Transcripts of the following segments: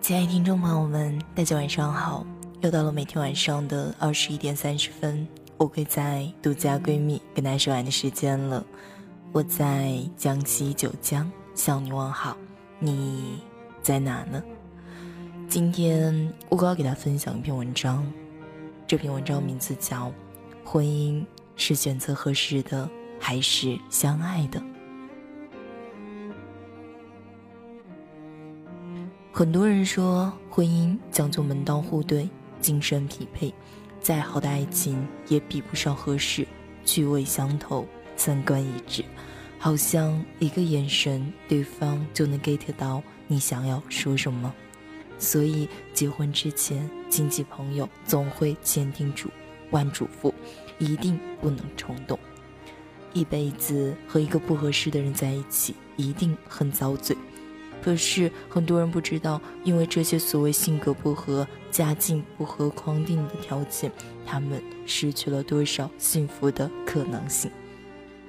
亲爱的听众朋友们，大家晚上好！又到了每天晚上的二十一点三十分，我会在独家闺蜜跟大家说晚的时间了。我在江西九江向你问好，你在哪呢？今天我要给大家分享一篇文章，这篇文章名字叫《婚姻是选择合适的，还是相爱的》。很多人说，婚姻讲究门当户对、精神匹配，再好的爱情也比不上合适、趣味相投、三观一致。好像一个眼神，对方就能 get 到你想要说什么。所以，结婚之前，亲戚朋友总会千叮嘱万嘱咐，一定不能冲动。一辈子和一个不合适的人在一起，一定很遭罪。可是很多人不知道，因为这些所谓性格不合、家境不合框定的条件，他们失去了多少幸福的可能性。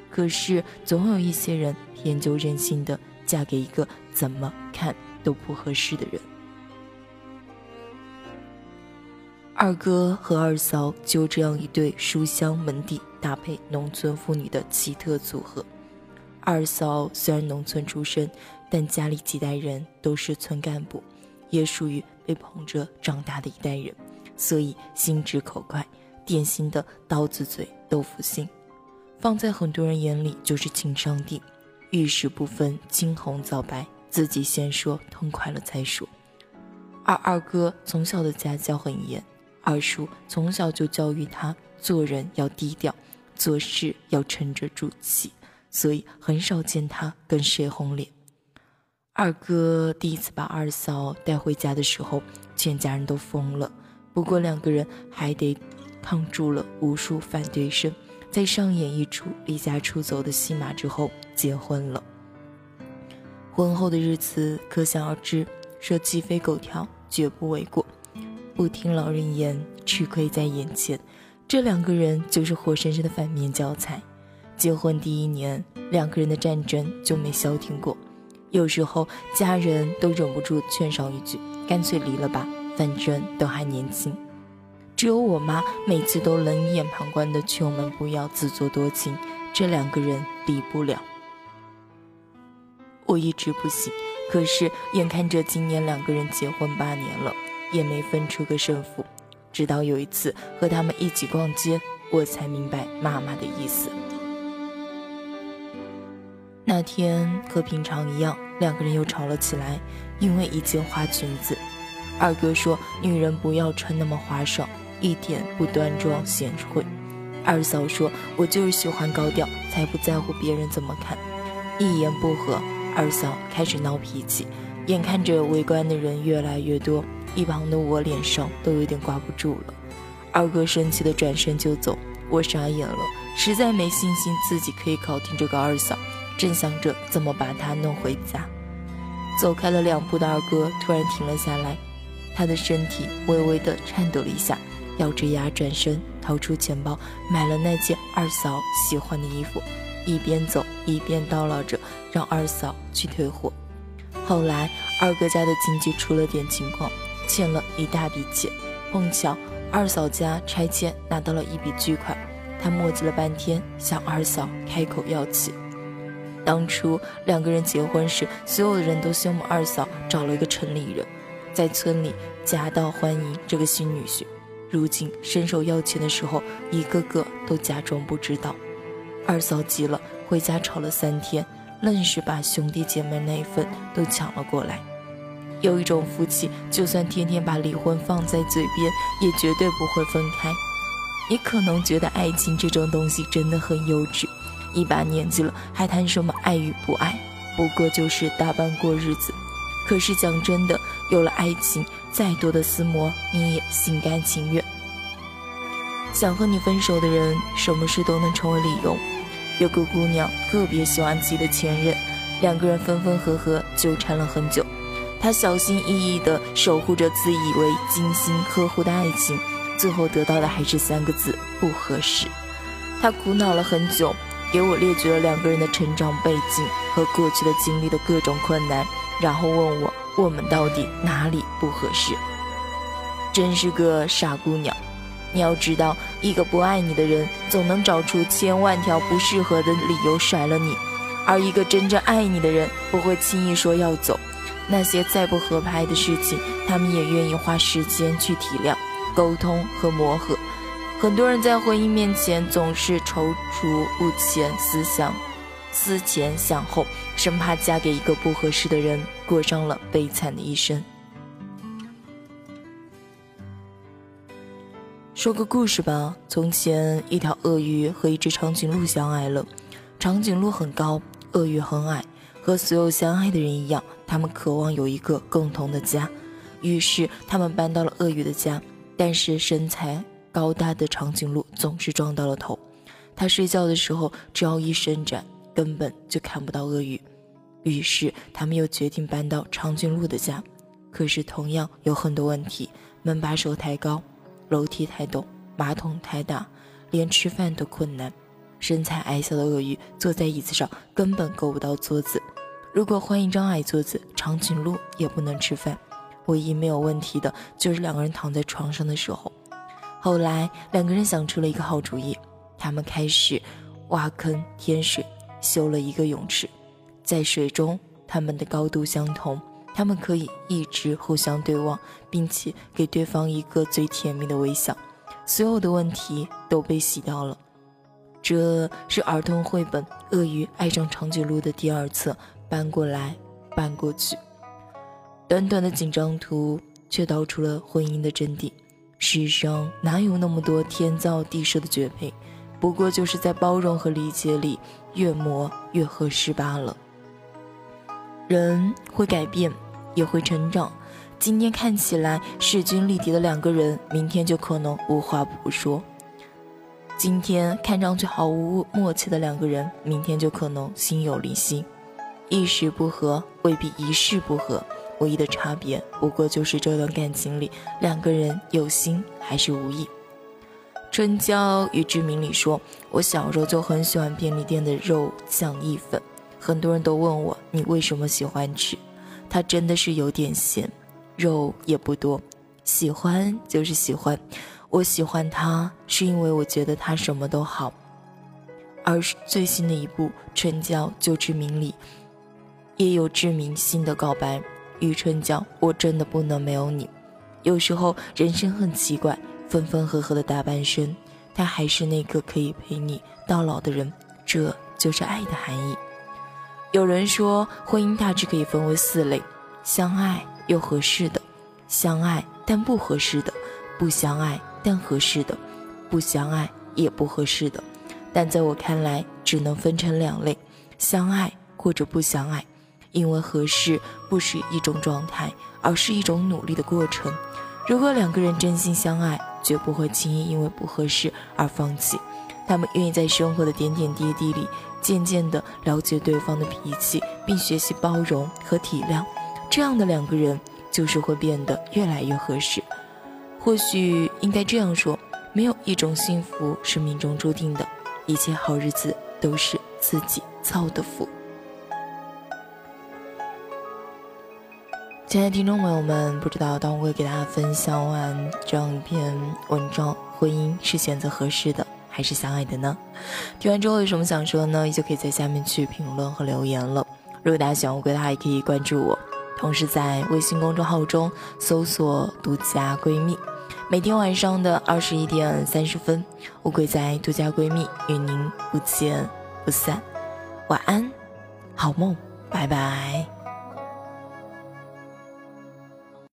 可是总有一些人偏就任性的嫁给一个怎么看都不合适的人。二哥和二嫂就这样一对书香门第、搭配农村妇女的奇特组合。二嫂虽然农村出身。但家里几代人都是村干部，也属于被捧着长大的一代人，所以心直口快，典型的刀子嘴豆腐心，放在很多人眼里就是情商低，遇事不分青红皂白，自己先说痛快了再说。而二哥从小的家教很严，二叔从小就教育他做人要低调，做事要沉着住气，所以很少见他跟谁红脸。二哥第一次把二嫂带回家的时候，全家人都疯了。不过两个人还得抗住了无数反对声，在上演一出离家出走的戏码之后，结婚了。婚后的日子可想而知，说鸡飞狗跳绝不为过。不听老人言，吃亏在眼前。这两个人就是活生生的反面教材。结婚第一年，两个人的战争就没消停过。有时候家人都忍不住劝上一句：“干脆离了吧，反正都还年轻。”只有我妈每次都冷眼旁观的劝我们不要自作多情，这两个人离不了。我一直不信，可是眼看着今年两个人结婚八年了，也没分出个胜负。直到有一次和他们一起逛街，我才明白妈妈的意思。那天和平常一样，两个人又吵了起来，因为一件花裙子。二哥说：“女人不要穿那么花哨，一点不端庄贤惠。”二嫂说：“我就是喜欢高调，才不在乎别人怎么看。”一言不合，二嫂开始闹脾气。眼看着围观的人越来越多，一旁的我脸上都有点挂不住了。二哥生气的转身就走，我傻眼了，实在没信心自己可以搞定这个二嫂。正想着怎么把他弄回家，走开了两步的二哥突然停了下来，他的身体微微的颤抖了一下，咬着牙转身掏出钱包买了那件二嫂喜欢的衣服，一边走一边叨唠着让二嫂去退货。后来二哥家的经济出了点情况，欠了一大笔钱，碰巧二嫂家拆迁拿到了一笔巨款，他磨叽了半天向二嫂开口要钱。当初两个人结婚时，所有的人都羡慕二嫂找了一个城里人，在村里夹道欢迎这个新女婿。如今伸手要钱的时候，一个个都假装不知道。二嫂急了，回家吵了三天，愣是把兄弟姐妹那一份都抢了过来。有一种夫妻，就算天天把离婚放在嘴边，也绝对不会分开。你可能觉得爱情这种东西真的很幼稚。一把年纪了，还谈什么爱与不爱？不过就是打扮过日子。可是讲真的，有了爱情，再多的撕磨你也心甘情愿。想和你分手的人，什么事都能成为理由。有个姑娘特别喜欢自己的前任，两个人分分合合纠缠了很久。她小心翼翼地守护着自以为精心呵护的爱情，最后得到的还是三个字：不合适。她苦恼了很久。给我列举了两个人的成长背景和过去的经历的各种困难，然后问我我们到底哪里不合适？真是个傻姑娘！你要知道，一个不爱你的人，总能找出千万条不适合的理由甩了你；而一个真正爱你的人，不会轻易说要走。那些再不合拍的事情，他们也愿意花时间去体谅、沟通和磨合。很多人在婚姻面前总是踌躇不前，思想思前想后，生怕嫁给一个不合适的人，过上了悲惨的一生。说个故事吧。从前，一条鳄鱼和一只长颈鹿相爱了。长颈鹿很高，鳄鱼很矮。和所有相爱的人一样，他们渴望有一个共同的家。于是，他们搬到了鳄鱼的家。但是，身材高大的长颈鹿总是撞到了头。他睡觉的时候，只要一伸展，根本就看不到鳄鱼。于是，他们又决定搬到长颈鹿的家。可是，同样有很多问题：门把手太高。楼梯太陡，马桶太大，连吃饭都困难。身材矮小的鳄鱼坐在椅子上根本够不到桌子。如果换一张矮桌子，长颈鹿也不能吃饭。唯一没有问题的就是两个人躺在床上的时候。后来两个人想出了一个好主意，他们开始挖坑添水，修了一个泳池。在水中，他们的高度相同。他们可以一直互相对望，并且给对方一个最甜蜜的微笑，所有的问题都被洗掉了。这是儿童绘本《鳄鱼爱上长颈鹿》的第二册，搬过来搬过去，短短的几张图却道出了婚姻的真谛。世上哪有那么多天造地设的绝配？不过就是在包容和理解里越磨越合适罢了。人会改变，也会成长。今天看起来势均力敌的两个人，明天就可能无话不说；今天看上去毫无默契的两个人，明天就可能心有灵犀。一时不合未必一世不和，唯一的差别不过就是这段感情里两个人有心还是无意。春娇与志明里说：“我小时候就很喜欢便利店的肉酱意粉。”很多人都问我你为什么喜欢吃，它真的是有点咸，肉也不多，喜欢就是喜欢，我喜欢它是因为我觉得它什么都好。而最新的一部《春娇救志明》里，也有志明新的告白：与春娇，我真的不能没有你。有时候人生很奇怪，分分合合的大半生，他还是那个可以陪你到老的人，这就是爱的含义。有人说，婚姻大致可以分为四类：相爱又合适的，相爱但不合适的，不相爱但合适的，不相爱也不合适的。但在我看来，只能分成两类：相爱或者不相爱。因为合适不是一种状态，而是一种努力的过程。如果两个人真心相爱，绝不会轻易因为不合适而放弃。他们愿意在生活的点点滴滴里。渐渐地了解对方的脾气，并学习包容和体谅，这样的两个人就是会变得越来越合适。或许应该这样说：没有一种幸福是命中注定的，一切好日子都是自己造的福。亲爱的听众朋友们，不知道当我会给大家分享完这样一篇文章，婚姻是选择合适的。还是相爱的呢？听完之后有什么想说的呢？就可以在下面去评论和留言了。如果大家喜欢乌龟的话，也可以关注我，同时在微信公众号中搜索“独家闺蜜”。每天晚上的二十一点三十分，乌龟在独家闺蜜与您不见不散。晚安，好梦，拜拜。